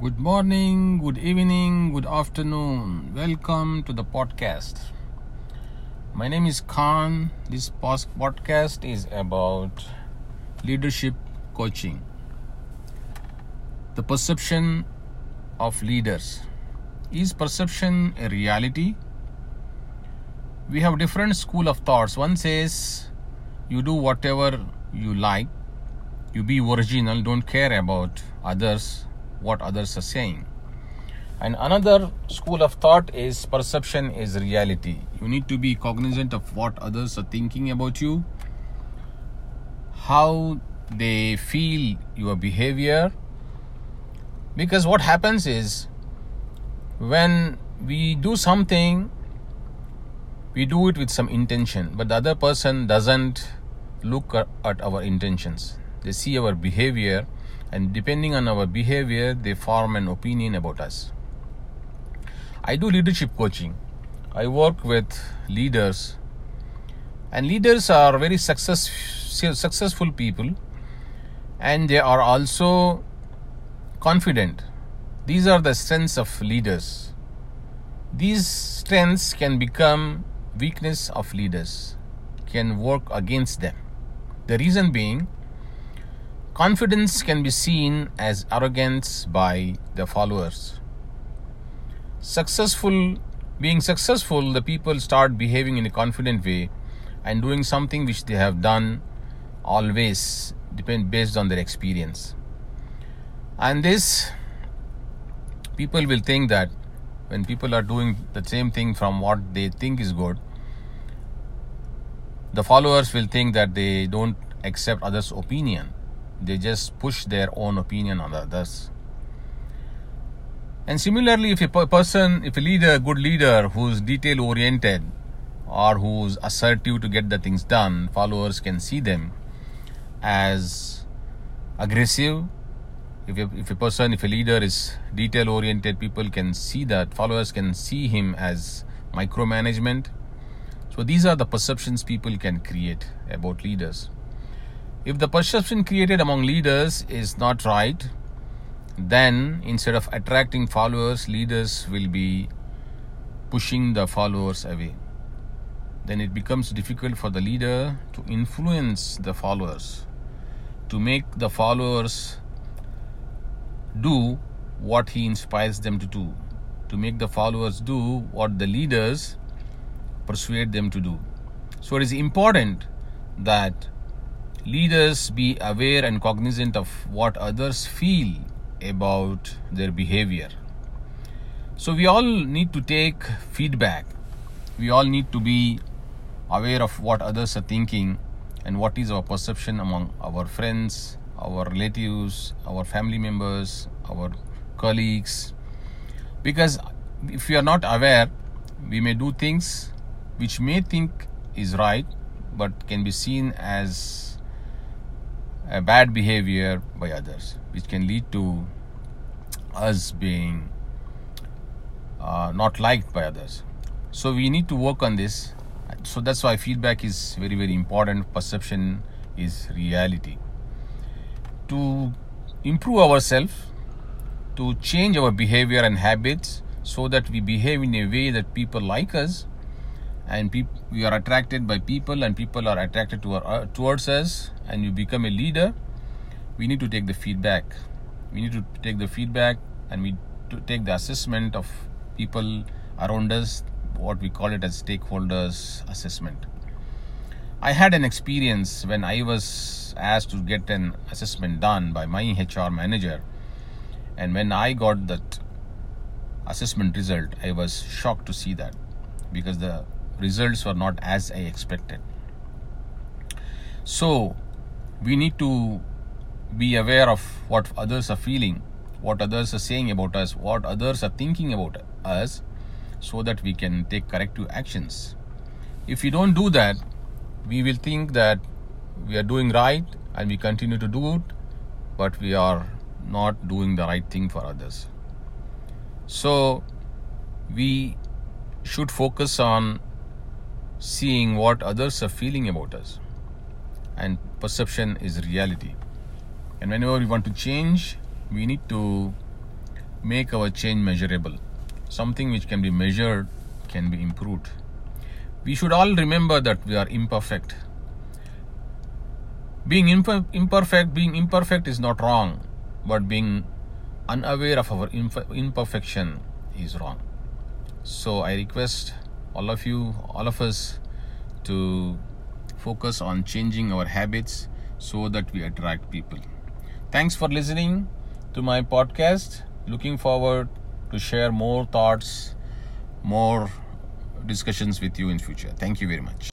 Good morning, good evening, good afternoon. Welcome to the podcast. My name is Khan. This podcast is about leadership coaching. The perception of leaders. Is perception a reality? We have different school of thoughts. One says you do whatever you like, you be original, don't care about others what others are saying. And another school of thought is perception is reality. You need to be cognizant of what others are thinking about you, how they feel your behavior. Because what happens is when we do something, we do it with some intention, but the other person doesn't look at our intentions. They see our behavior and depending on our behavior, they form an opinion about us. I do leadership coaching. I work with leaders, and leaders are very success, successful people, and they are also confident. These are the strengths of leaders. These strengths can become weakness of leaders, can work against them. The reason being, Confidence can be seen as arrogance by the followers. Successful, being successful, the people start behaving in a confident way and doing something which they have done always depend based on their experience. And this people will think that when people are doing the same thing from what they think is good, the followers will think that they don't accept others' opinion they just push their own opinion on others. And similarly, if a person, if a leader, good leader who's detail oriented or who's assertive to get the things done, followers can see them as aggressive. If a, if a person, if a leader is detail oriented, people can see that, followers can see him as micromanagement. So these are the perceptions people can create about leaders. If the perception created among leaders is not right, then instead of attracting followers, leaders will be pushing the followers away. Then it becomes difficult for the leader to influence the followers, to make the followers do what he inspires them to do, to make the followers do what the leaders persuade them to do. So it is important that leaders be aware and cognizant of what others feel about their behavior. So, we all need to take feedback. We all need to be aware of what others are thinking and what is our perception among our friends, our relatives, our family members, our colleagues. Because if we are not aware, we may do things which may think is right but can be seen as a bad behavior by others, which can lead to us being uh, not liked by others. So we need to work on this. So that's why feedback is very, very important. Perception is reality. To improve ourselves, to change our behavior and habits so that we behave in a way that people like us and pe- we are attracted by people and people are attracted to our, uh, towards us. And you become a leader. We need to take the feedback. We need to take the feedback and we to take the assessment of people around us what we call it as stakeholders assessment. I had an experience when i was asked to get an assessment done by my hr manager. And when i got that assessment result i was shocked to see that because the results were not as I expected. So, we need to be aware of what others are feeling, what others are saying about us, what others are thinking about us, so that we can take corrective actions. If we don't do that, we will think that we are doing right and we continue to do it, but we are not doing the right thing for others. So, we should focus on seeing what others are feeling about us. And perception is reality. And whenever we want to change, we need to make our change measurable. Something which can be measured can be improved. We should all remember that we are imperfect. Being imper- imperfect, being imperfect is not wrong, but being unaware of our imp- imperfection is wrong. So I request all of you, all of us, to focus on changing our habits so that we attract people. Thanks for listening to my podcast. Looking forward to share more thoughts, more discussions with you in future. Thank you very much.